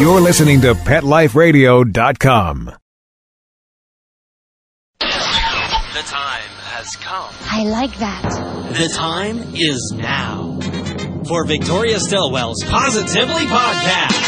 You're listening to PetLifeRadio.com. The time has come. I like that. The time is now for Victoria Stilwell's Positively Podcast.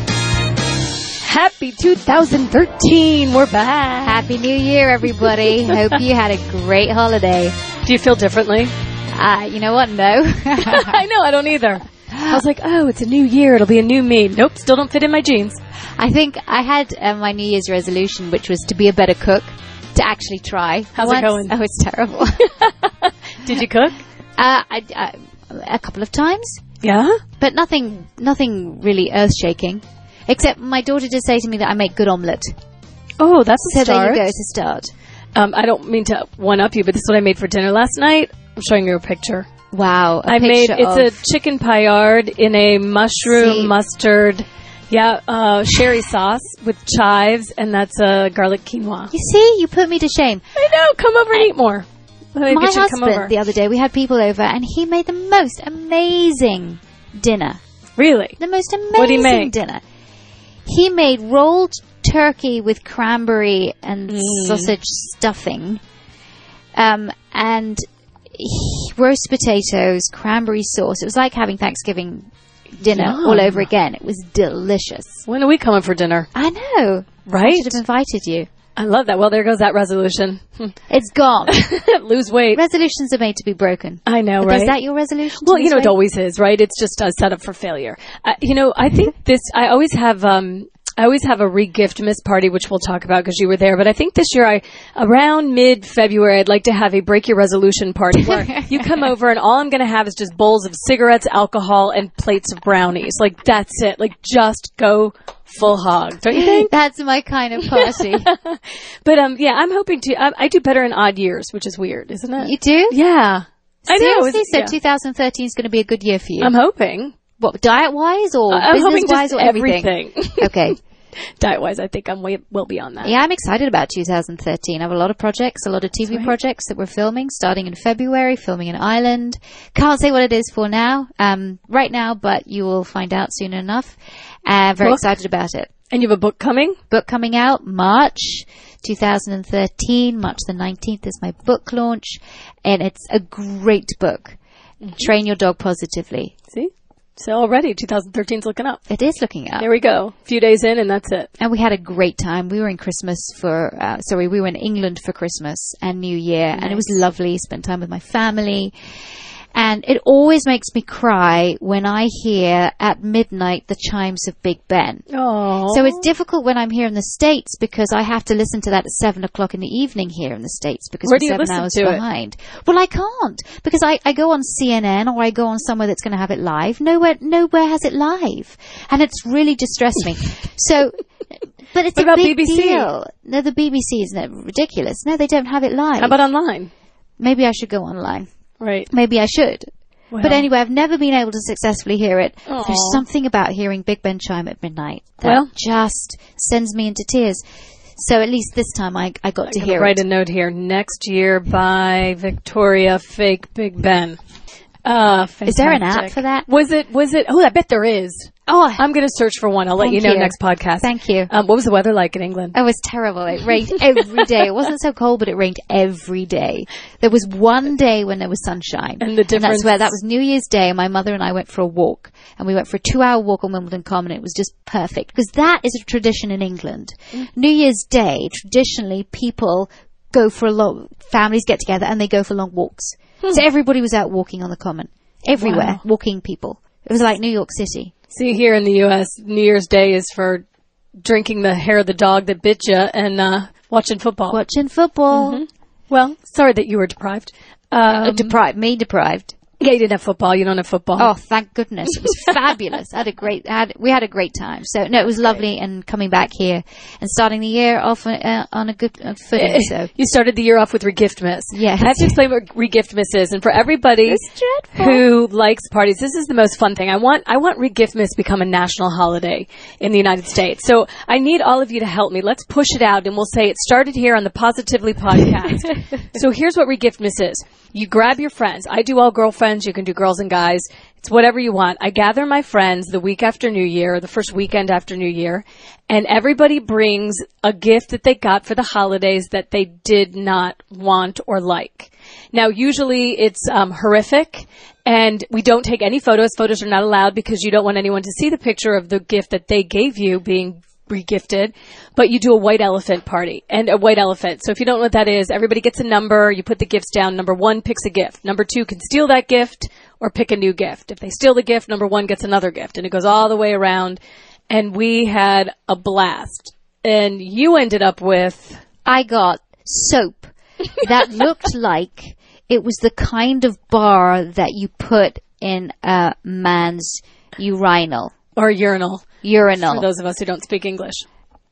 Happy 2013. We're back. Happy New Year, everybody. Hope you had a great holiday. Do you feel differently? Uh, you know what? No. I know, I don't either. I was like, oh, it's a new year. It'll be a new me. Nope, still don't fit in my jeans. I think I had uh, my New Year's resolution, which was to be a better cook, to actually try. How's it going? Oh, it's terrible. Did you cook? uh, I, I, a couple of times, Yeah. but nothing, nothing really earth shaking. Except my daughter did say to me that I make good omelette. Oh, that's a So start. there you go to start. Um, I don't mean to one up you, but this is what I made for dinner last night. I'm showing you a picture. Wow. I made it's a chicken paillard in a mushroom See. mustard, yeah, uh, sherry sauce with chives, and that's a garlic quinoa. You see, you put me to shame. I know. Come over and eat more. Maybe my you come over. husband the other day, we had people over, and he made the most amazing dinner. Really? The most amazing dinner. He made rolled turkey with cranberry and Mm. sausage stuffing, um, and he- roast potatoes, cranberry sauce. It was like having Thanksgiving dinner Yum. all over again. It was delicious. When are we coming for dinner? I know. Right? I Right? should have invited you. I love that. Well, there goes that resolution. It's gone. Lose weight. Resolutions are made to be broken. I know, But right? Is that your resolution? well, you know, it always is, right? It's just a setup for failure. Uh, you know, I think this, I always have, um, I always have a re-gift miss party, which we'll talk about because you were there. But I think this year, I around mid-February, I'd like to have a break your resolution party where you come over and all I'm going to have is just bowls of cigarettes, alcohol, and plates of brownies. Like that's it. Like just go full hog, don't you think? That's my kind of party. But um, yeah, I'm hoping to. I, I do better in odd years, which is weird, isn't it? you do? yeah, I know. Seriously? It's- So yeah. 2013 is going to be a good year for you. I'm hoping. What diet wise or I'm business wise or everything? everything. okay. Diet wise, I think I'm way well beyond that. Yeah, I'm excited about 2013. I have a lot of projects, a lot of TV right. projects that we're filming, starting in February, filming in Ireland. Can't say what it is for now, um, right now, but you will find out soon enough. Uh, very Book? excited about it. And you have a book coming? Book coming out March 2013. March the 19th is my book launch, and it's a great book. Mm-hmm. Train your dog positively. See? So already 2013's looking up. It is looking up. There we go. A few days in and that's it. and we had a great time. We were in Christmas for, uh, sorry, we were in England for Christmas and New Year, and it was lovely. Spent time with my family. And it always makes me cry when I hear at midnight the chimes of Big Ben. Oh. So it's difficult when I'm here in the States because I have to listen to that at seven o'clock in the evening here in the States because Where we're seven hours to it? Well, I can't because I, I go on CNN or I go on somewhere that's going to have it live. Nowhere, nowhere has it live. And it's really distressed me. So, but it's What a about big BBC? deal. No, the BBC isn't it ridiculous? No, they don't have it live. How about online? Maybe I should go online. Right. Maybe I should. Well, But anyway, I've never been able to successfully hear it. Aw. There's something about hearing Big Ben chime at midnight that Well- just sends me into tears. So at least this time I, I got to I'm hear gonna write a note here. Next year by Victoria Fake Big Ben. Uh, Is there an app for that? Was it, was it, oh, I bet there is. Oh, I'm going to search for one. I'll let you know you. next podcast. Thank you. Um, what was the weather like in England? it was terrible. It rained every day. It wasn't so cold, but it rained every day. There was one day when there was sunshine. And the difference- that's where, that was New Year's Day, and my mother and I went for a walk. And we went for a two hour walk on Wimbledon Common. And it was just perfect. Because that is a tradition in England. Mm. New Year's Day, traditionally, people go for a long, families get together and they go for long walks. Hmm. So everybody was out walking on the common. Everywhere, Wow. walking people. It was like New York City. See, here in the U.S., New Year's Day is for drinking the hair of the dog that bit you and uh, watching football. Watching football. Well, sorry that you were deprived. Um, Uh, deprived, me deprived. Yeah, you didn't have football. You don't have football. Oh, thank goodness! It was fabulous. I had a great, had we had a great time. So no, it was lovely, and coming back here and starting the year off on, uh, on a good uh, footing. So You started the year off with Regiftmas. Yes. I have to explain what Regiftmas is. And for everybody who likes parties, this is the most fun thing. I want, I want Regiftmas to become a national holiday in the United States. So I need all of you to help me. Let's push it out and we'll say it started here on the Positively podcast. so here's what Regiftmas is. You grab your friends. I do all girlfriends. You can do girls and guys. It's whatever you want. I gather my friends the week after New Year, the first weekend after New Year, and everybody brings a gift that they got for the holidays that they did not want or like. Now, usually it's um, horrific, and we don't take any photos. Photos are not allowed because you don't want anyone to see the picture of the gift that they gave you being regifted, but you do a white elephant party and a white elephant. So if you don't know what that is, everybody gets a number, you put the gifts down. Number one picks a gift. Number two can steal that gift or pick a new gift. If they steal the gift, number one gets another gift and it goes all the way around. And we had a blast. And you ended up with, I got soap that looked like it was the kind of bar that you put in a man's urinal. or urinal, Urinal. for those of us who don't speak English.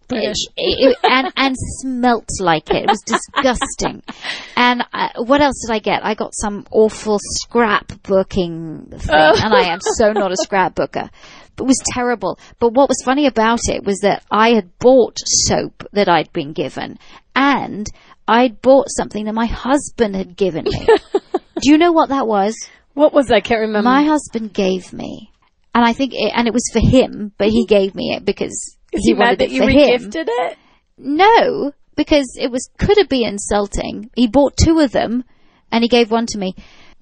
British. It- it- and and smelt like it. It was disgusting. And uh, what else did I get? I got some awful scrapbooking thing, and I am so not a scrapbooker. But it was terrible. But what was funny about it was that I had bought soap that I'd been given, and I'd bought something that my husband had given me. Do you know what that was? What was that? I can't remember. My husband gave me, and I think, it, and it was for him, but he mm-hmm. gave me it because Is he wanted that it you for him. regifted it? No, because it was could have been insulting. He bought two of them, and he gave one to me.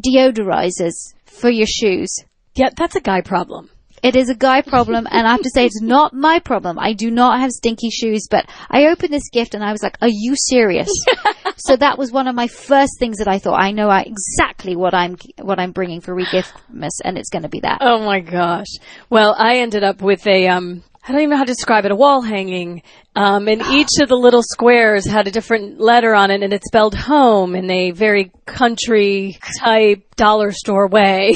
Deodorizers for your shoes. Yeah, that's a guy problem. It is a guy problem, and I have to say it's not my problem. I do not have stinky shoes, but I opened this gift and I was like, "Are you serious?" so that was one of my first things that I thought. I know exactly what I'm what I'm bringing for regiftmas, and it's going to be that. Oh my gosh. Well, I ended up with a um I don't even know how to describe it, a wall hanging. Um, and each of the little squares had a different letter on it and it spelled home in a very country type dollar store way.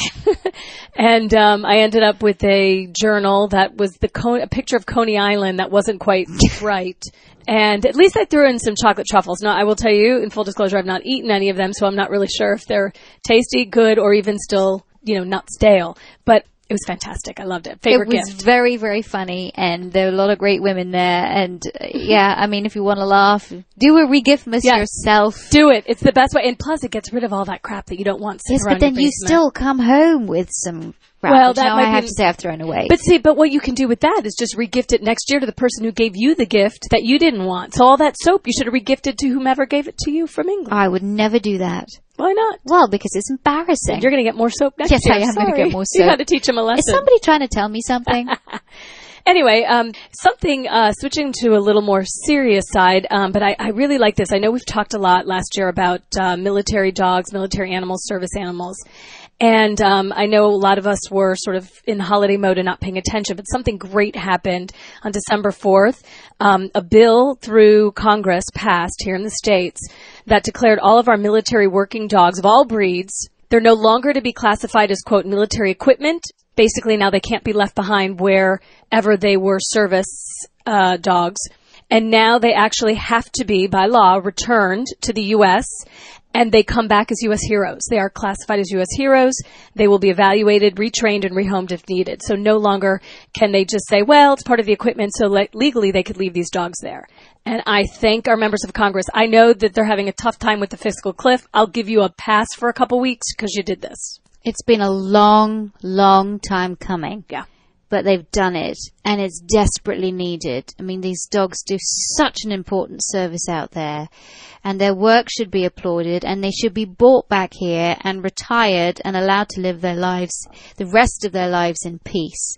and, um, I ended up with a journal that was the Con- a picture of Coney Island that wasn't quite right. And at least I threw in some chocolate truffles. Now, I will tell you, in full disclosure, I've not eaten any of them, so I'm not really sure if they're tasty, good, or even still, you know, not stale. But it was fantastic. I loved it. Favorite gift. it was gift. very, very funny, and there were a lot of great women there. And uh, yeah, I mean, if you want to laugh, do a regiftmas Yes. yourself. Do it. It's the best way. And plus, it gets rid of all that crap that you don't want Yes, but then you still come home with some. Well, that I have be- to say I've thrown away. But see, but what you can do with that is just regift it next year to the person who gave you the gift that you didn't want. So all that soap you should have regifted to whomever gave it to you from England. I would never do that. Why not? Well, because it's embarrassing. You're going to get more soap next Yes, year. Yes, I am gonna get more soap. You got to teach them a lesson. Is somebody trying to tell me something? Anyway, um, something uh, switching to a little more serious side, um, but I, I really like this. I know we've talked a lot last year about uh, military dogs, military animals, service animals, and um, I know a lot of us were sort of in holiday mode and not paying attention. But something great happened on December fourth. Um, a bill through Congress passed here in the states that declared all of our military working dogs of all breeds they're no longer to be classified as quote military equipment. Basically, now they can't be left behind wherever they were service uh, dogs, and now they actually have to be by law returned to the U.S. and they come back as U.S. heroes. They are classified as U.S. heroes. They will be evaluated, retrained, and rehomed if needed. So no longer can they just say, "Well, it's part of the equipment," so le- legally they could leave these dogs there. And I thank our members of Congress. I know that they're having a tough time with the fiscal cliff. I'll give you a pass for a couple weeks because you did this. it's been a long, long time coming. Yeah. But they've done it, and it's desperately needed. I mean, these dogs do such an important service out there, and their work should be applauded, and they should be brought back here and retired and allowed to live their lives, the rest of their lives in peace.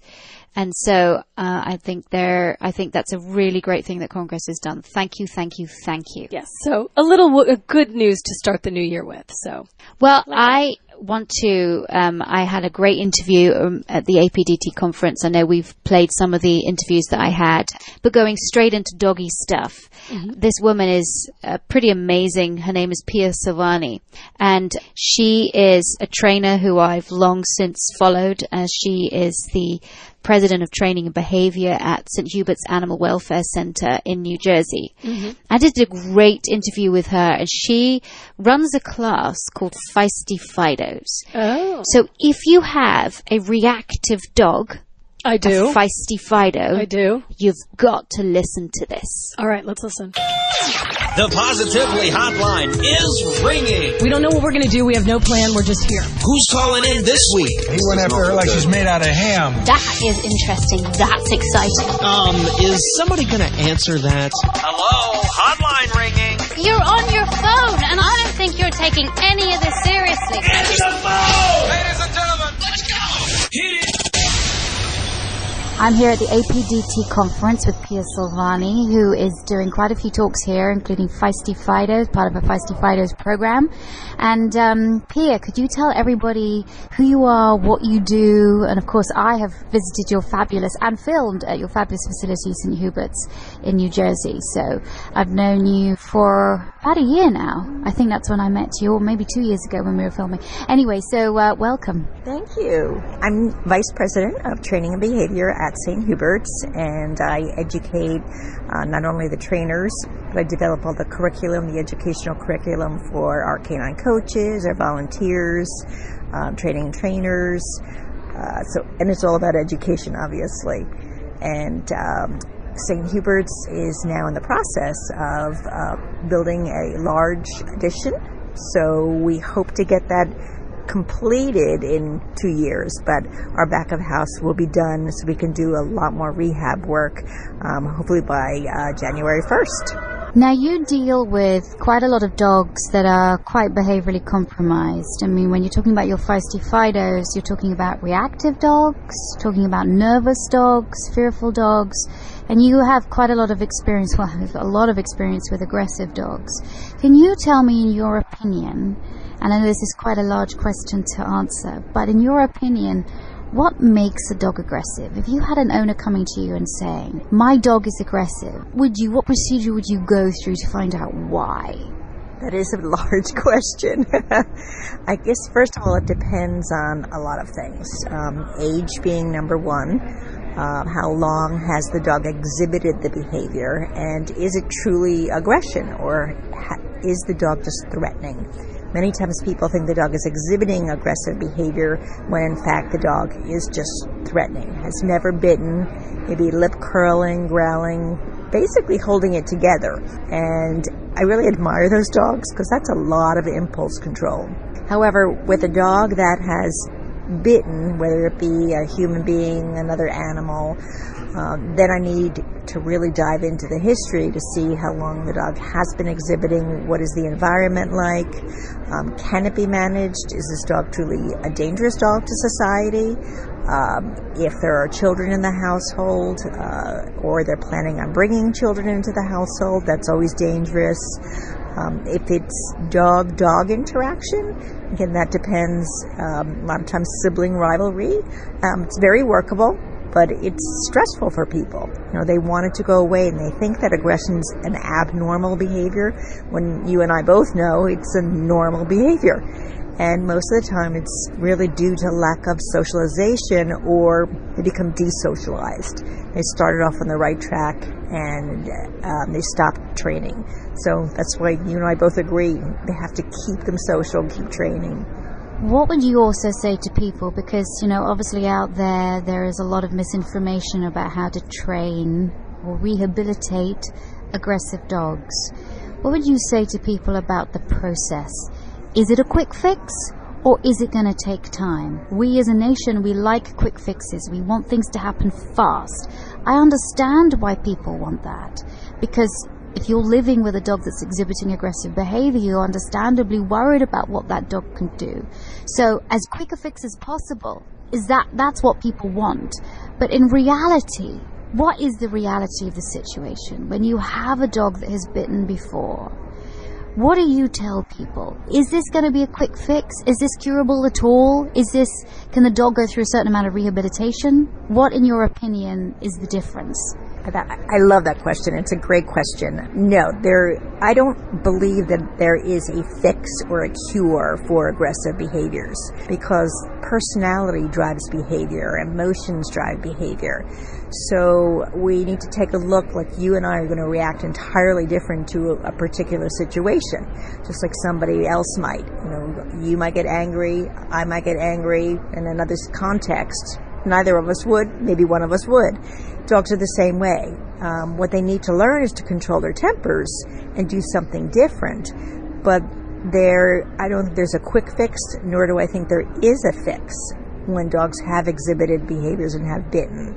And so, uh, I think they're, I think that's a really great thing that Congress has done. Thank you, thank you, thank you. Yes. So a little w- good news to start the new year with. So Well, I want to. Um, I had a great interview um, at the APDT conference. I know we've played some of the interviews that I had, but going straight into doggy stuff. This woman is uh, pretty amazing. Her name is Pia Silvani, and she is a trainer who I've long since followed. As she is the president of training and behavior at St. Hubert's Animal Welfare Center in New Jersey. Mm-hmm. I did a great interview with her, and she runs a class called Feisty Fidos. Oh, So if you have a reactive dog, I a do. feisty Fido, I do. you've got to listen to this. All right, let's listen. The Positively Hotline is ringing. We don't know what we're going to do. We have no plan. We're just here. Who's calling in this week? He went after her like she's made out of ham. That is interesting. That's exciting. Um, is somebody gonna answer that? Hello, hotline ringing. You're on your phone, and I don't think you're taking any of this seriously. Answer the phone! I'm here at the APDT conference with Pia Silvani, who is doing quite a few talks here, including Feisty Fidos, part of a Feisty Fidos program. And um, Pia, could you tell everybody who you are, what you do, and of course, I have visited your fabulous and filmed at your fabulous facility, St. Hubert's in New Jersey. So I've known you for about a year now. I think that's when I met you, or maybe two years ago when we were filming. Anyway, so uh, welcome. Thank you. I'm Vice President of Training and Behavior at St. Hubert's, and I educate uh, not only the trainers, but I develop all the curriculum, the educational curriculum for our canine coaches, our volunteers, um, training trainers. Uh, so, and it's all about education, obviously. And um, St. Hubert's is now in the process of uh, building a large addition. So we hope to get that completed in two years, but our back of house will be done so we can do a lot more rehab work, um, hopefully by uh, January 1st. Now, you deal with quite a lot of dogs that are quite behaviorally compromised. I mean, when you're talking about your feisty Fidos, you're talking about reactive dogs, talking about nervous dogs, fearful dogs, and you have quite a lot of experience, well, a lot of experience with aggressive dogs. Can you tell me, in your opinion, and I know this is quite a large question to answer, but in your opinion, what makes a dog aggressive? If you had an owner coming to you and saying, "My dog is aggressive," would you? What procedure would you go through to find out why? That is a large question. I guess, first of all, it depends on a lot of things. Um, age being number one, uh, how long has the dog exhibited the behavior, and is it truly aggression, or ha- is the dog just threatening? Many times people think the dog is exhibiting aggressive behavior when in fact the dog is just threatening, has never bitten, maybe lip curling, growling, basically holding it together. And I really admire those dogs because that's a lot of impulse control. However, with a dog that has bitten, whether it be a human being, another animal, um, then I need to really dive into the history to see how long the dog has been exhibiting, what is the environment like, um, can it be managed, is this dog truly a dangerous dog to society, um, if there are children in the household, uh, or they're planning on bringing children into the household, that's always dangerous. Um, if it's dog dog interaction, again, that depends. Um, a lot of times, sibling rivalry. Um, it's very workable, but it's stressful for people. You know, they want it to go away and they think that aggression's an abnormal behavior when you and I both know it's a normal behavior. And most of the time, it's really due to lack of socialization or they become desocialized. They started off on the right track and um, they stopped training. So that's why you and I both agree they have to keep them social, keep training. What would you also say to people? Because, you know, obviously out there, there is a lot of misinformation about how to train or rehabilitate aggressive dogs. What would you say to people about the process? Is it a quick fix? Or is it going to take time? We as a nation, we like quick fixes. We want things to happen fast. I understand why people want that. Because if you're living with a dog that's exhibiting aggressive behavior, you're understandably worried about what that dog can do. So, as quick a fix as possible is that that's what people want. But in reality, what is the reality of the situation when you have a dog that has bitten before? What do you tell people? Is this going to be a quick fix? Is this curable at all? Is this, can the dog go through a certain amount of rehabilitation? What, in your opinion, is the difference? I love that question. It's a great question. No, there. I don't believe that there is a fix or a cure for aggressive behaviors because personality drives behavior, emotions drive behavior. So we need to take a look. Like you and I are going to react entirely different to a, a particular situation, just like somebody else might. You know, you might get angry, I might get angry in another context. Neither of us would. Maybe one of us would Dogs are the same way. Um, what they need to learn is to control their tempers and do something different. But there, I don't think there's a quick fix, nor do I think there is a fix when dogs have exhibited behaviors and have bitten.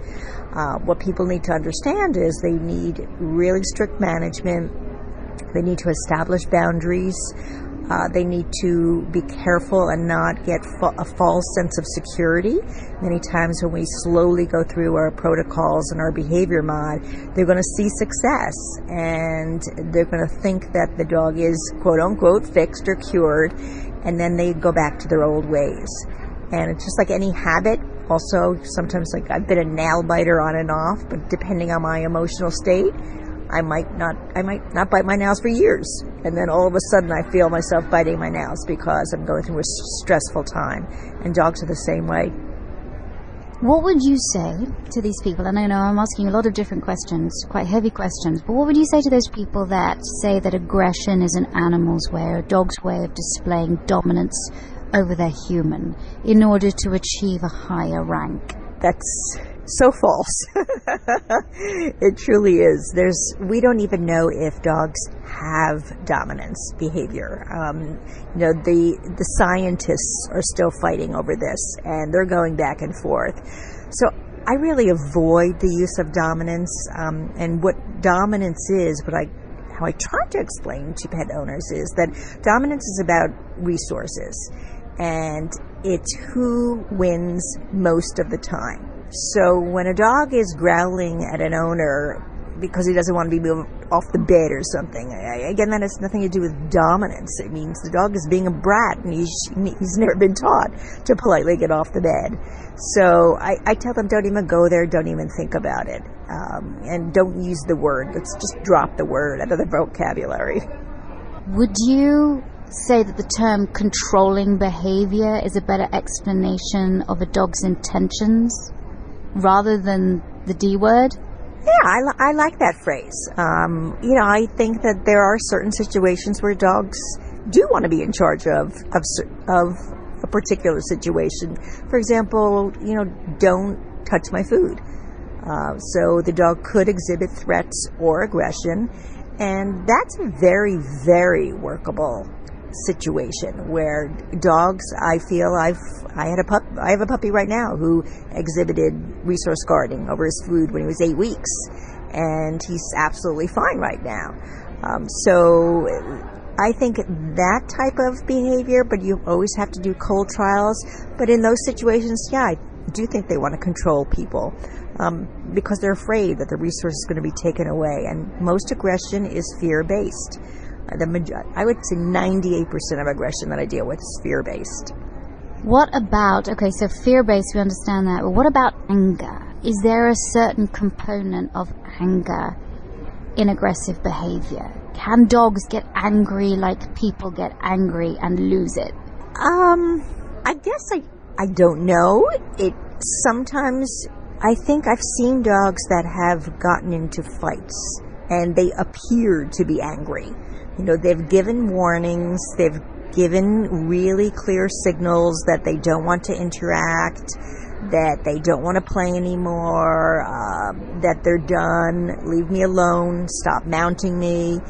Uh, what people need to understand is they need really strict management. They need to establish boundaries. Uh, they need to be careful and not get fa- a false sense of security. Many times when we slowly go through our protocols and our behavior mod, they're going to see success and they're going to think that the dog is quote unquote fixed or cured and then they go back to their old ways. And it's just like any habit, also sometimes like I've been a nail biter on and off, but depending on my emotional state, I might not I might not bite my nails for years and then all of a sudden I feel myself biting my nails because I'm going through a stressful time and dogs are the same way. What would you say to these people? And I know I'm asking a lot of different questions, quite heavy questions, but what would you say to those people that say that aggression is an animal's way or a dog's way of displaying dominance over their human in order to achieve a higher rank? That's so false. it truly is. There's we don't even know if dogs have dominance behavior. Um, you know, the the scientists are still fighting over this, and they're going back and forth. So I really avoid the use of dominance. Um, and what dominance is, what I how I try to explain to pet owners is that dominance is about resources, and it's who wins most of the time. So when a dog is growling at an owner because he doesn't want to be moved off the bed or something, again, that has nothing to do with dominance. It means the dog is being a brat and he's, he's never been taught to politely get off the bed. So I, I tell them, don't even go there, don't even think about it. Um, and don't use the word. Let's just drop the word out of the vocabulary. Would you say that the term controlling behavior is a better explanation of a dog's intentions? rather than the D word? Yeah, I, li- I like that phrase. Um, you know, I think that there are certain situations where dogs do want to be in charge of, of, of a particular situation. For example, you know, don't touch my food. Uh, so the dog could exhibit threats or aggression, and that's very, very workable situation where dogs, I feel I've, I had a pup, I have a puppy right now who exhibited resource guarding over his food when he was eight weeks, and he's absolutely fine right now. Um, so I think that type of behavior, but you always have to do cold trials. But in those situations, yeah, I do think they want to control people um, because they're afraid that the resource is going to be taken away. And most aggression is fear based. The I would say 98% of aggression that I deal with is fear based. What about, okay, so fear based, we understand that, but what about anger? Is there a certain component of anger in aggressive behavior? Can dogs get angry like people get angry and lose it? Um, I guess I, I don't know. It sometimes, I think I've seen dogs that have gotten into fights and they appear to be angry you know, they've given warnings, they've given really clear signals that they don't want to interact, that they don't want to play anymore, uh, that they're done, leave me alone, stop mounting me.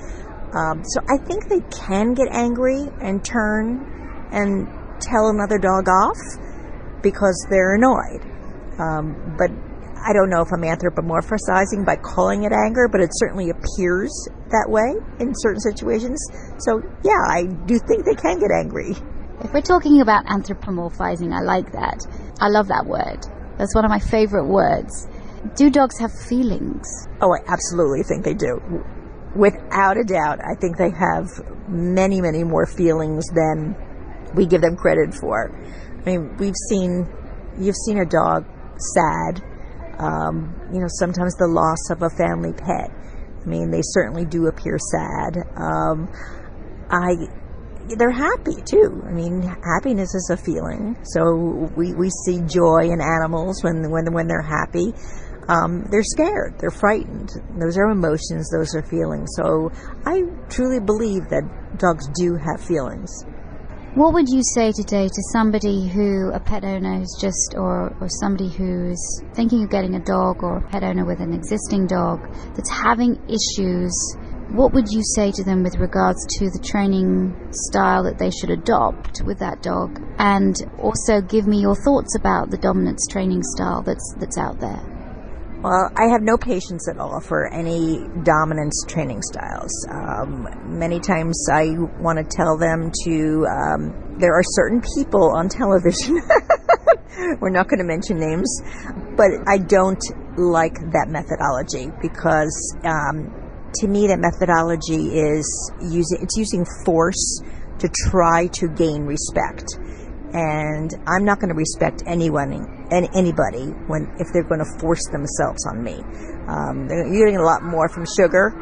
Um, so I think they can get angry and turn and tell another dog off because they're annoyed. Um, but I don't know if I'm anthropomorphizing by calling it anger, but it certainly appears that way in certain situations. So, yeah, I do think they can get angry. If we're talking about anthropomorphizing, I like that. I love that word. That's one of my favorite words. Do dogs have feelings? Oh, I absolutely think they do. without a doubt, I think they have many, many more feelings than we give them credit for. I mean, we've seen, you've seen a dog sad, um, you know, sometimes the loss of a family pet. I mean, they certainly do appear sad. Um, I, they're happy too. I mean, happiness is a feeling. So we, we see joy in animals when when when they're happy. Um, they're scared. They're frightened. Those are emotions. Those are feelings. So I truly believe that dogs do have feelings. What would you say today to somebody who, a pet owner who's just, or, or somebody who's thinking of getting a dog, or a pet owner with an existing dog that's having issues? What would you say to them with regards to the training style that they should adopt with that dog? And also give me your thoughts about the dominance training style that's, that's out there. Well, I have no patience at all for any dominance training styles. Um, many times I want to tell them to, um, there are certain people on television, we're not going to mention names, but I don't like that methodology because um, to me that methodology is using, it's using force to try to gain respect and I'm not going to respect anyone, any, anybody, when if they're going to force themselves on me. Um, you're getting a lot more from sugar.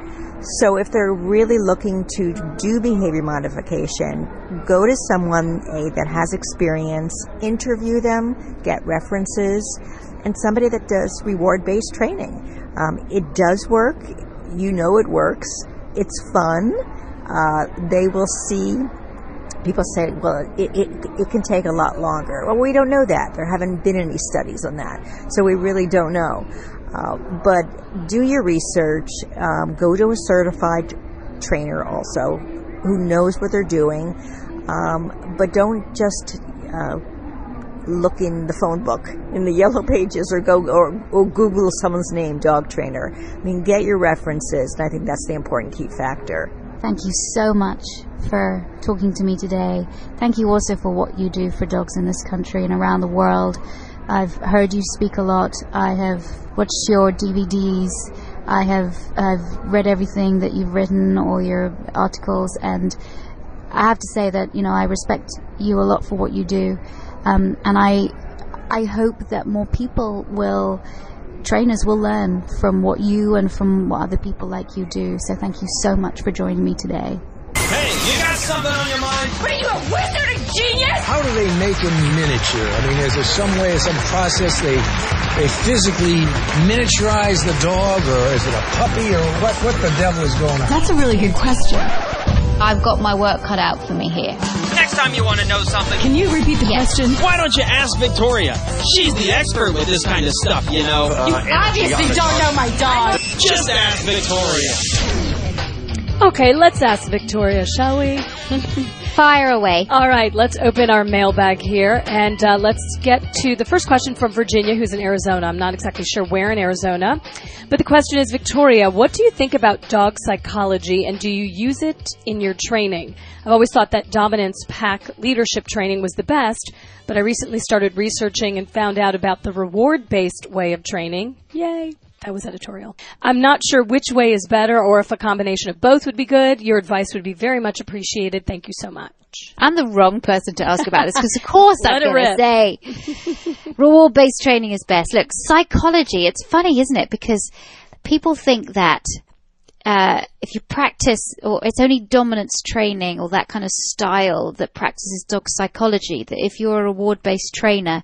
So if they're really looking to do behavior modification, go to someone a that has experience, interview them, get references, and somebody that does reward-based training. Um, it does work. You know it works. It's fun. Uh, they will see people say, well, it, it, it can take a lot longer. Well, we don't know that. There haven't been any studies on that. So we really don't know. Uh, but do your research. Um, go to a certified trainer also who knows what they're doing. Um, but don't just uh, look in the phone book in the yellow pages or go or, or Google someone's name, dog trainer. I mean, get your references, and I think that's the important key factor. Thank you so much for talking to me today. Thank you also for what you do for dogs in this country and around the world. I've heard you speak a lot. I have watched your DVDs. I have I've read everything that you've written, all your articles, and I have to say that you know I respect you a lot for what you do, um, and I I hope that more people will trainers will learn from what you and from what other people like you do. So thank you so much for joining me today. Hey, you got something on your mind? What are you, a wizard, a genius? How do they make a miniature? I mean, is there some way, some process they they physically miniaturize the dog, or is it a puppy, or what? What the devil is going on? That's a really good question. I've got my work cut out for me here. Next time you want to know something, Can you repeat the question? why don't you ask Victoria? She's the expert with this kind of stuff, you know. Uh, you obviously don't know my dog. Just ask Victoria. Okay, let's ask Victoria, shall we? Fire away. All right, let's open our mailbag here and uh, let's get to the first question from Virginia, who's in Arizona. I'm not exactly sure where in Arizona, but the question is Victoria, what do you think about dog psychology and do you use it in your training? I've always thought that dominance pack leadership training was the best, but I recently started researching and found out about the reward based way of training. Yay! That was editorial. I'm not sure which way is better or if a combination of both would be good. Your advice would be very much appreciated. Thank you so much. I'm the wrong person to ask about this because, of course, I'm going to say reward based training is best. Look, psychology, it's funny, isn't it? Because people think that uh, if you practice, or it's only dominance training or that kind of style that practices dog psychology, that if you're a reward based trainer,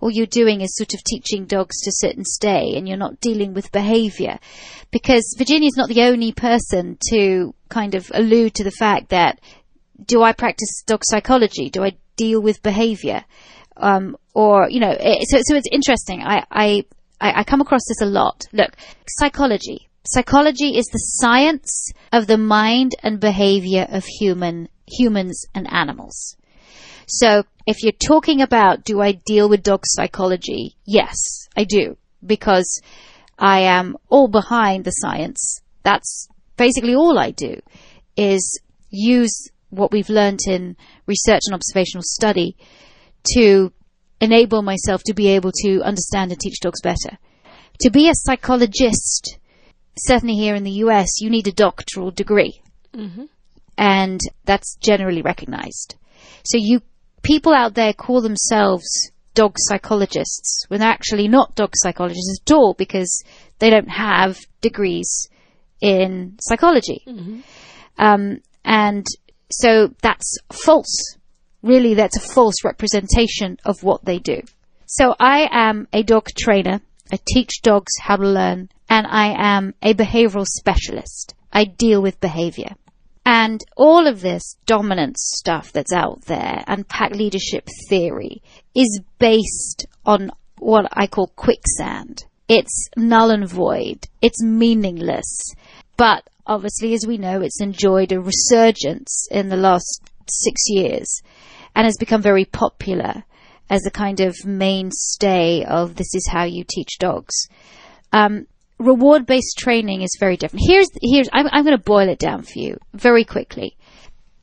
all you're doing is sort of teaching dogs to sit and stay and you're not dealing with behavior. Because Virginia's not the only person to kind of allude to the fact that do I practice dog psychology? Do I deal with behavior? Um, or, you know, it, so, so it's interesting. I, I, I I come across this a lot. Look, psychology. Psychology is the science of the mind and behavior of human, humans and animals. So if you're talking about do I deal with dog psychology? Yes, I do. Because I am all behind the science. That's basically all I do is use what we've learned in research and observational study to enable myself to be able to understand and teach dogs better. To be a psychologist certainly here in the US, you need a doctoral degree. Mm-hmm. And that's generally recognized. So you, people out there call themselves dog psychologists when they're actually not dog psychologists at all because they don't have degrees in psychology. Um, and so that's false. Really, that's a false representation of what they do. So I am a dog trainer. I teach dogs how to learn and I am a behavioral specialist. I deal with behavior. And all of this dominance stuff that's out there and pack leadership theory is based on what I call quicksand. It's null and void. It's meaningless. But obviously, as we know, it's enjoyed a resurgence in the last six years and has become very popular as a kind of mainstay of this is how you teach dogs. Um, reward based training is very different. Here's, here's, I'm, I'm going to boil it down for you very quickly.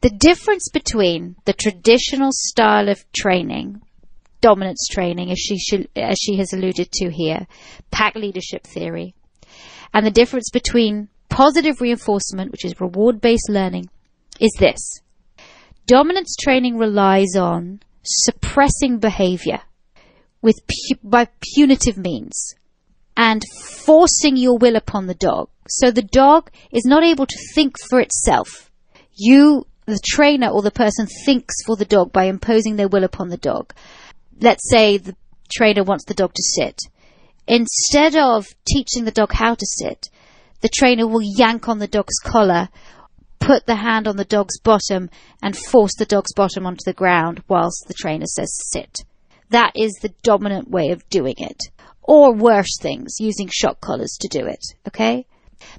The difference between the traditional style of training, dominance training, as she, should, as she has alluded to here, pack leadership theory, and the difference between positive reinforcement, which is reward based learning, is this. Dominance training relies on suppressing behavior with pu- by punitive means and forcing your will upon the dog. So the dog is not able to think for itself. You, the trainer or the person thinks for the dog by imposing their will upon the dog. Let's say the trainer wants the dog to sit. Instead of teaching the dog how to sit, the trainer will yank on the dog's collar, put the hand on the dog's bottom, and force the dog's bottom onto the ground whilst the trainer says sit. That is the dominant way of doing it. Or worse things, using shock collars to do it. Okay?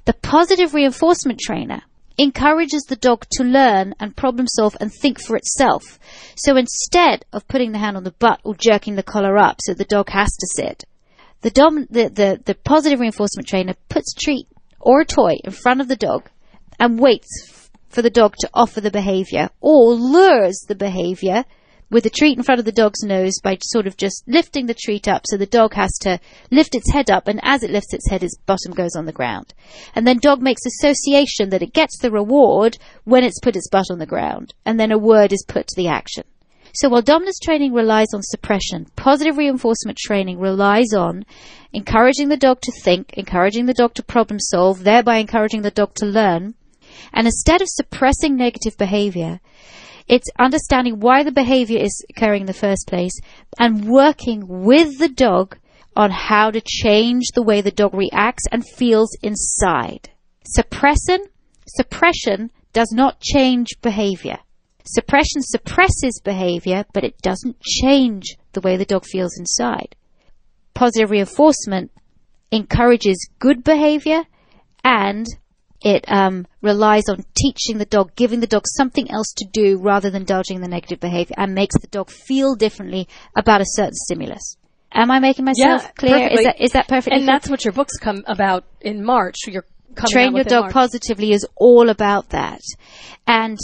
The positive reinforcement trainer encourages the dog to learn and problem solve and think for itself. So instead of putting the hand on the butt or jerking the collar up so the dog has to sit, the, dom- the, the, the positive reinforcement trainer puts a treat or a toy in front of the dog and waits for the dog to offer the behavior or lures the behavior with the treat in front of the dog's nose by sort of just lifting the treat up so the dog has to lift its head up and as it lifts its head its bottom goes on the ground. And then dog makes association that it gets the reward when it's put its butt on the ground and then a word is put to the action. So while dominance training relies on suppression, positive reinforcement training relies on encouraging the dog to think, encouraging the dog to problem solve, thereby encouraging the dog to learn. And instead of suppressing negative behavior, it's understanding why the behavior is occurring in the first place and working with the dog on how to change the way the dog reacts and feels inside. Suppression, suppression does not change behavior. Suppression suppresses behavior, but it doesn't change the way the dog feels inside. Positive reinforcement encourages good behavior and it um, relies on teaching the dog, giving the dog something else to do rather than indulging the negative behavior, and makes the dog feel differently about a certain stimulus. Am I making myself Yeah, clear? Is that is that perfect? And that's what your books come about in March. You're coming Train Your Dog March. Positively is all about that. And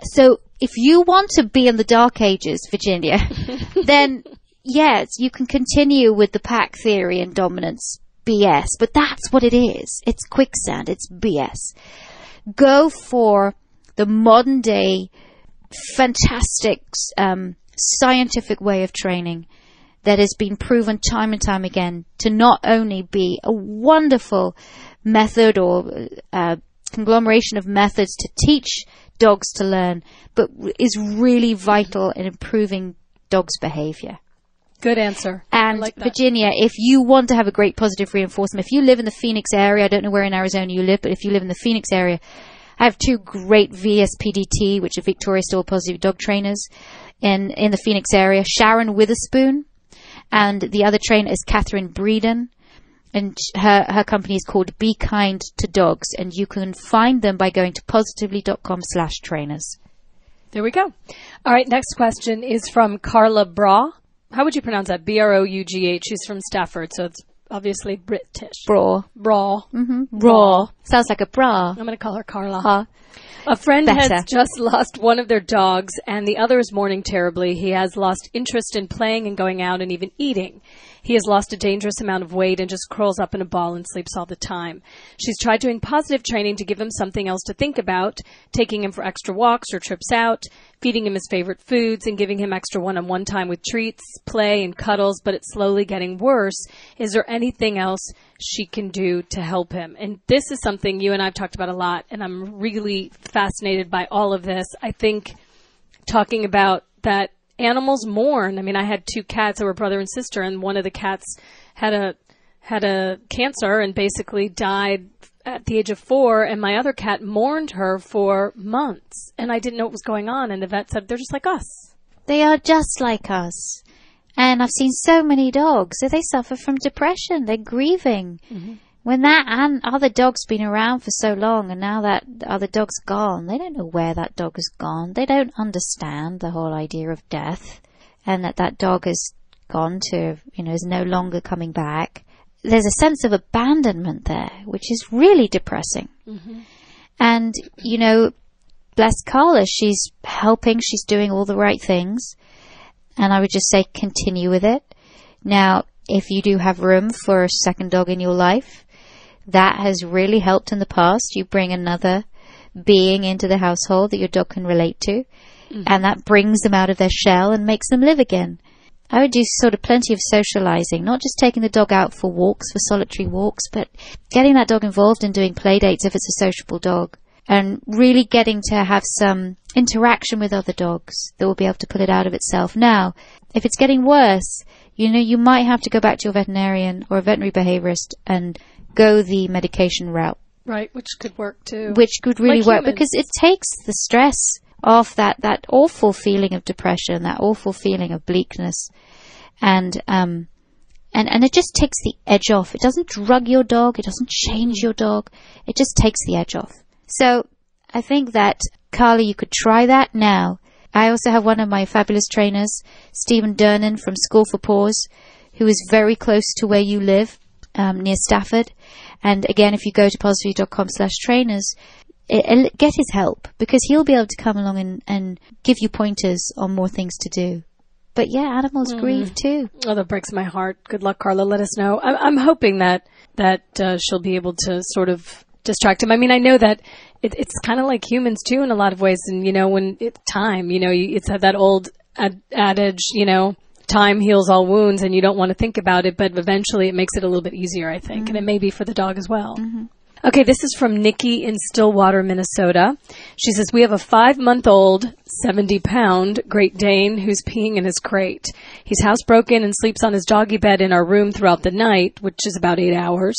so if you want to be in the dark ages, Virginia, then yes, you can continue with the pack theory and dominance BS, but that's what it is. It's quicksand. It's BS. Go for the modern day, fantastic, um, scientific way of training that has been proven time and time again to not only be a wonderful method or uh, conglomeration of methods to teach dogs to learn, but is really vital in improving dogs' behavior. Good answer. And like. Virginia, if you want to have a great positive reinforcement, if you live in the Phoenix area, I don't know where in Arizona you live, but if you live in the Phoenix area, I have two great VSPDT, which are Victoria Still Positive Dog Trainers, in in the Phoenix area. Sharon Witherspoon, and the other trainer is Catherine Breeden, and her her company is called Be Kind to Dogs, and you can find them by going to positively.com slash trainers. There we go. All right, next question is from Carla Bra. How would you pronounce that? B R O U G H. She's from Stafford, so it's obviously British. Bra, Bra. mm-hmm. raw sounds like a bra. I'm going to call her Carla. Huh? A friend Better. has just lost one of their dogs, and the other is mourning terribly. He has lost interest in playing and going out and even eating. He has lost a dangerous amount of weight and just curls up in a ball and sleeps all the time. She's tried doing positive training to give him something else to think about, taking him for extra walks or trips out, feeding him his favorite foods, and giving him extra one on one time with treats, play, and cuddles, but it's slowly getting worse. Is there anything else she can do to help him? And this is something you and I've talked about a lot, and I'm really fascinated by all of this. I think talking about that animals mourn. I mean, I had two cats that were brother and sister, and one of the cats had a had a cancer and basically died at the age of four, and my other cat mourned her for months, and I didn't know what was going on. And the vet said they're just like us. They are just like us. And I've seen so many dogs, so they suffer from depression. They're grieving. Mm-hmm. When that an- other dog's been around for so long and now that other dog's gone, they don't know where that dog has gone. They don't understand the whole idea of death and that that dog has gone to, you know, is no longer coming back. There's a sense of abandonment there, which is really depressing. Mm-hmm. And, you know, bless Carla, she's helping, she's doing all the right things. And I would just say continue with it. Now, if you do have room for a second dog in your life, that has really helped in the past. You bring another being into the household that your dog can relate to, mm. and that brings them out of their shell and makes them live again. I would do sort of plenty of socializing, not just taking the dog out for walks, for solitary walks, but getting that dog involved in doing play dates if it's a sociable dog and really getting to have some interaction with other dogs that will be able to pull it out of itself. Now, if it's getting worse, you know, you might have to go back to your veterinarian or a veterinary behaviorist and go the medication route, Right, which could work too. which could really Like work humans. because it takes the stress off that, that awful feeling of depression, that awful feeling of bleakness. And, um, and, and it just takes the edge off. It doesn't drug your dog. It doesn't change your dog. It just takes the edge off. So I think that, Carly, you could try that now. I also have one of my fabulous trainers, Stephen Dernan from School for Paws, who is very close to where you live, um, near Stafford. And again, if you go to positively.com slash trainers, get his help because he'll be able to come along and, and give you pointers on more things to do. But yeah, animals grieve too. Oh, that breaks my heart. Good luck, Carla. Let us know. I'm, I'm hoping that that uh, she'll be able to sort of distract him. I mean, I know that it, it's kind of like humans too in a lot of ways. And you know, when it's time, you know, you, it's that old ad- adage, you know, time heals all wounds, and you don't want to think about it, but eventually it makes it a little bit easier, I think, and it may be for the dog as well. Okay, this is from Nikki in Stillwater, Minnesota. She says, We have a five month old, 70 pound Great Dane who's peeing in his crate. He's housebroken and sleeps on his doggy bed in our room throughout the night, which is about eight hours.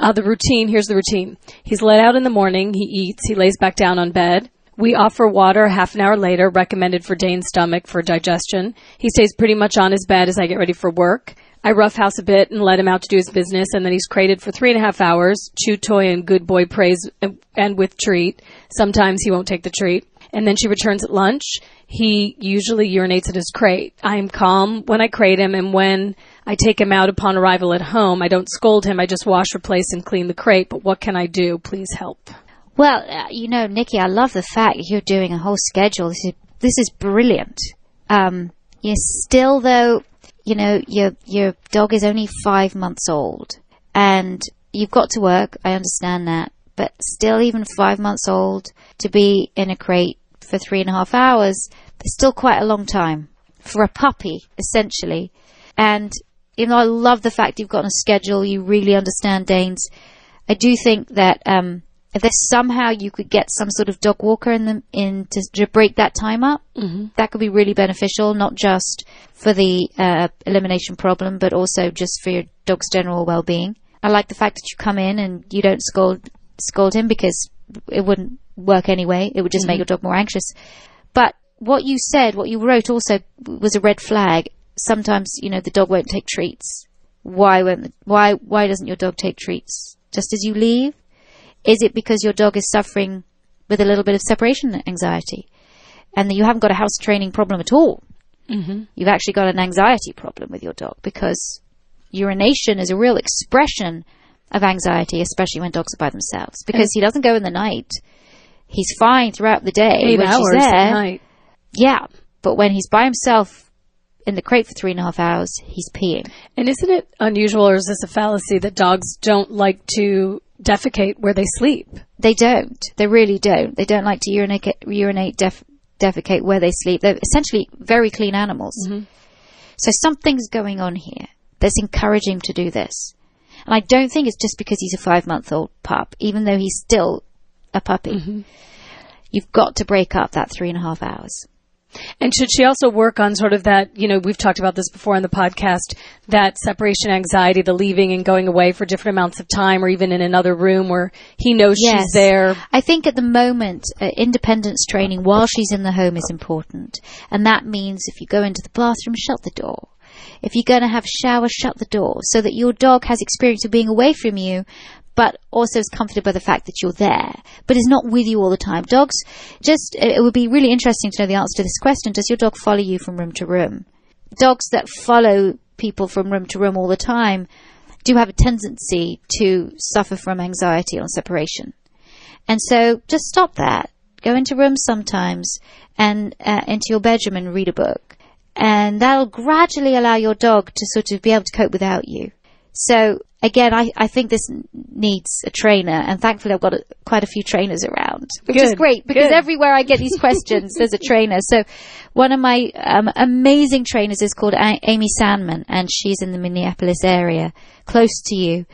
Uh, the routine, here's the routine. He's let out in the morning, he eats, he lays back down on bed. We offer water half an hour later, recommended for Dane's stomach for digestion. He stays pretty much on his bed as I get ready for work. I roughhouse a bit and let him out to do his business, and then he's crated for three and a half hours. Chew toy and good boy praise and- and with treat. Sometimes he won't take the treat. And then she returns at lunch. He usually urinates at his crate. I am calm when I crate him, and when I take him out upon arrival at home, I don't scold him. I just wash, replace, and clean the crate. But what can I do? Please help. Well, uh, you know, Nikki, I love the fact you're doing a whole schedule. This is this is brilliant. Um, you're still though, you know, your your dog is only five months old, and you've got to work. I understand that, but still, even five months old to be in a crate for three and a half hours, it's still quite a long time for a puppy, essentially. And even though I love the fact you've got a schedule, you really understand Danes. I do think that um, if there's somehow you could get some sort of dog walker in the in to, to break that time up, that could be really beneficial, not just for the uh, elimination problem, but also just for your dog's general well-being. I like the fact that you come in and you don't scold scold him because it wouldn't work anyway. It would just make your dog more anxious. But what you said, what you wrote, also was a red flag. Sometimes you know the dog won't take treats. Why won't why why doesn't your dog take treats? Just as you leave, is it because your dog is suffering with a little bit of separation anxiety, and that you haven't got a house training problem at all? Mm-hmm. You've actually got an anxiety problem with your dog because urination is a real expression of anxiety, especially when dogs are by themselves. Because he doesn't go in the night. He's fine throughout the day Eight when hours there. at night. Yeah, but when he's by himself in the crate for three and a half hours, he's peeing. And isn't it unusual, or is this a fallacy that dogs don't like to defecate where they sleep? They don't. They really don't. They don't like to urinate, urinate, def, defecate where they sleep. They're essentially very clean animals. Mm-hmm. So something's going on here that's encouraging him to do this. And I don't think it's just because he's a five month old pup, even though he's still a puppy. Mm-hmm. You've got to break up that three and a half hours. And should she also work on sort of that, you know, we've talked about this before on the podcast, that separation anxiety, the leaving and going away for different amounts of time or even in another room where he knows she's there. I think at the moment, uh, independence training while she's in the home is important. And that means if you go into the bathroom, shut the door. If you're going to have a shower, shut the door so that your dog has experience of being away from you, but also is comforted by the fact that you're there, but is not with you all the time. Dogs, just, it would be really interesting to know the answer to this question. Does your dog follow you from room to room? Dogs that follow people from room to room all the time do have a tendency to suffer from anxiety on separation. And so just stop that. Go into rooms sometimes and uh, into your bedroom and read a book. And that'll gradually allow your dog to sort of be able to cope without you. So again, I, I think this needs a trainer, and thankfully I've got a, quite a few trainers around, which is great because good. everywhere I get these questions, there's a trainer. So one of my um, amazing trainers is called a- Amy Sandman, and she's in the Minneapolis area, close to you.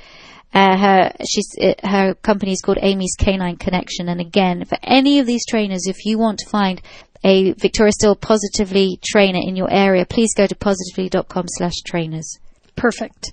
Uh, her she's uh, her company is called Amy's Canine Connection, and again, for any of these trainers, if you want to find a Victoria Still Positively trainer in your area, please go to positively.com/trainers. Perfect.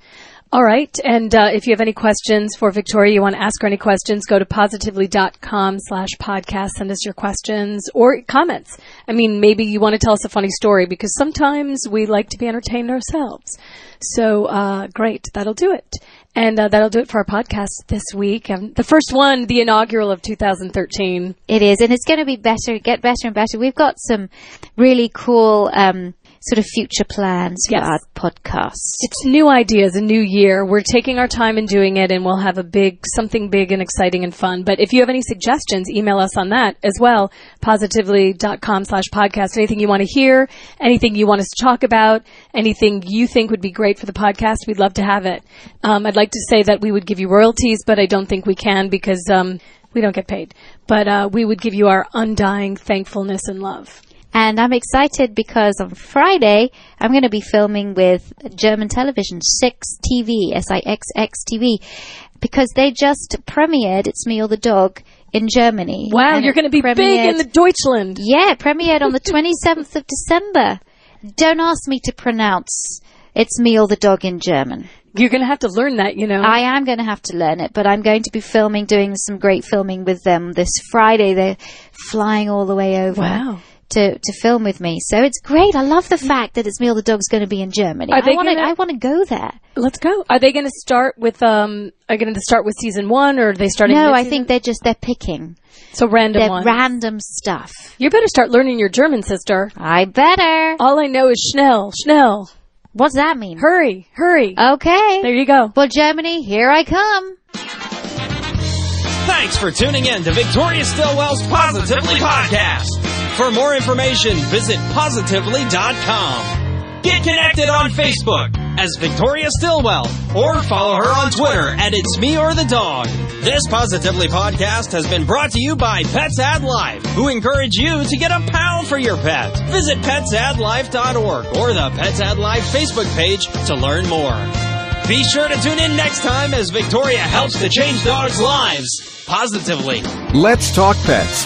All right. And uh, if you have any questions for Victoria, you want to ask her any questions, go to positively.com slash podcast. Send us your questions or comments. I mean, maybe you want to tell us a funny story because sometimes we like to be entertained ourselves. So, uh, great. That'll do it. And uh, that'll do it for our podcast this week. Um, the first one, the inaugural of 2013. It is, and it's going to be better, get better and better. We've got some really cool um, sort of future plans for Yes. our podcast. It's new ideas, a new year. We're taking our time and doing it, and we'll have a big, something big and exciting and fun. But if you have any suggestions, email us on that as well. Positively.com slash podcast. Anything you want to hear, anything you want us to talk about, anything you think would be great for the podcast, we'd love to have it. Um, I'd like to say that we would give you royalties, but I don't think we can because um, we don't get paid. But uh, we would give you our undying thankfulness and love. And I'm excited because on Friday, I'm going to be filming with German television, 6 TV, S-I-X-X TV, because they just premiered It's Me or the Dog in Germany. Wow, you're going to be big in the Deutschland. Yeah, premiered on the 27th of December. Don't ask me to pronounce It's Me or the Dog in German. You're going to have to learn that, you know. I am going to have to learn it, but I'm going to be filming, doing some great filming with them this Friday. They're flying all the way over. Wow. To, to film with me, so it's great. I love the fact that it's me or the dog's going to be in Germany. Are they I want to. gonna- I want to go there. Let's go. Are they going to start with um? Are going to start with season one, or are they starting? No, I mid-season? think they're just they're picking. so random They're ones. random stuff. you better start learning your German, sister. I better. All I know is schnell, schnell. What's that mean? Hurry, hurry. Okay. there you go. Well, Germany, here I come. Thanks for tuning in to Victoria Stilwell's Positively Podcast. For more information, visit positively.com. Get connected on Facebook as Victoria Stilwell or follow her on Twitter at It's Me or the Dog. This Positively Podcast has been brought to you by Pets Add Life, who encourage you to get a pal for your pet. Visit petsaddlife.org or the Pets Add Life Facebook page to learn more. Be sure to tune in next time as Victoria helps to change dogs' lives positively. Let's Talk Pets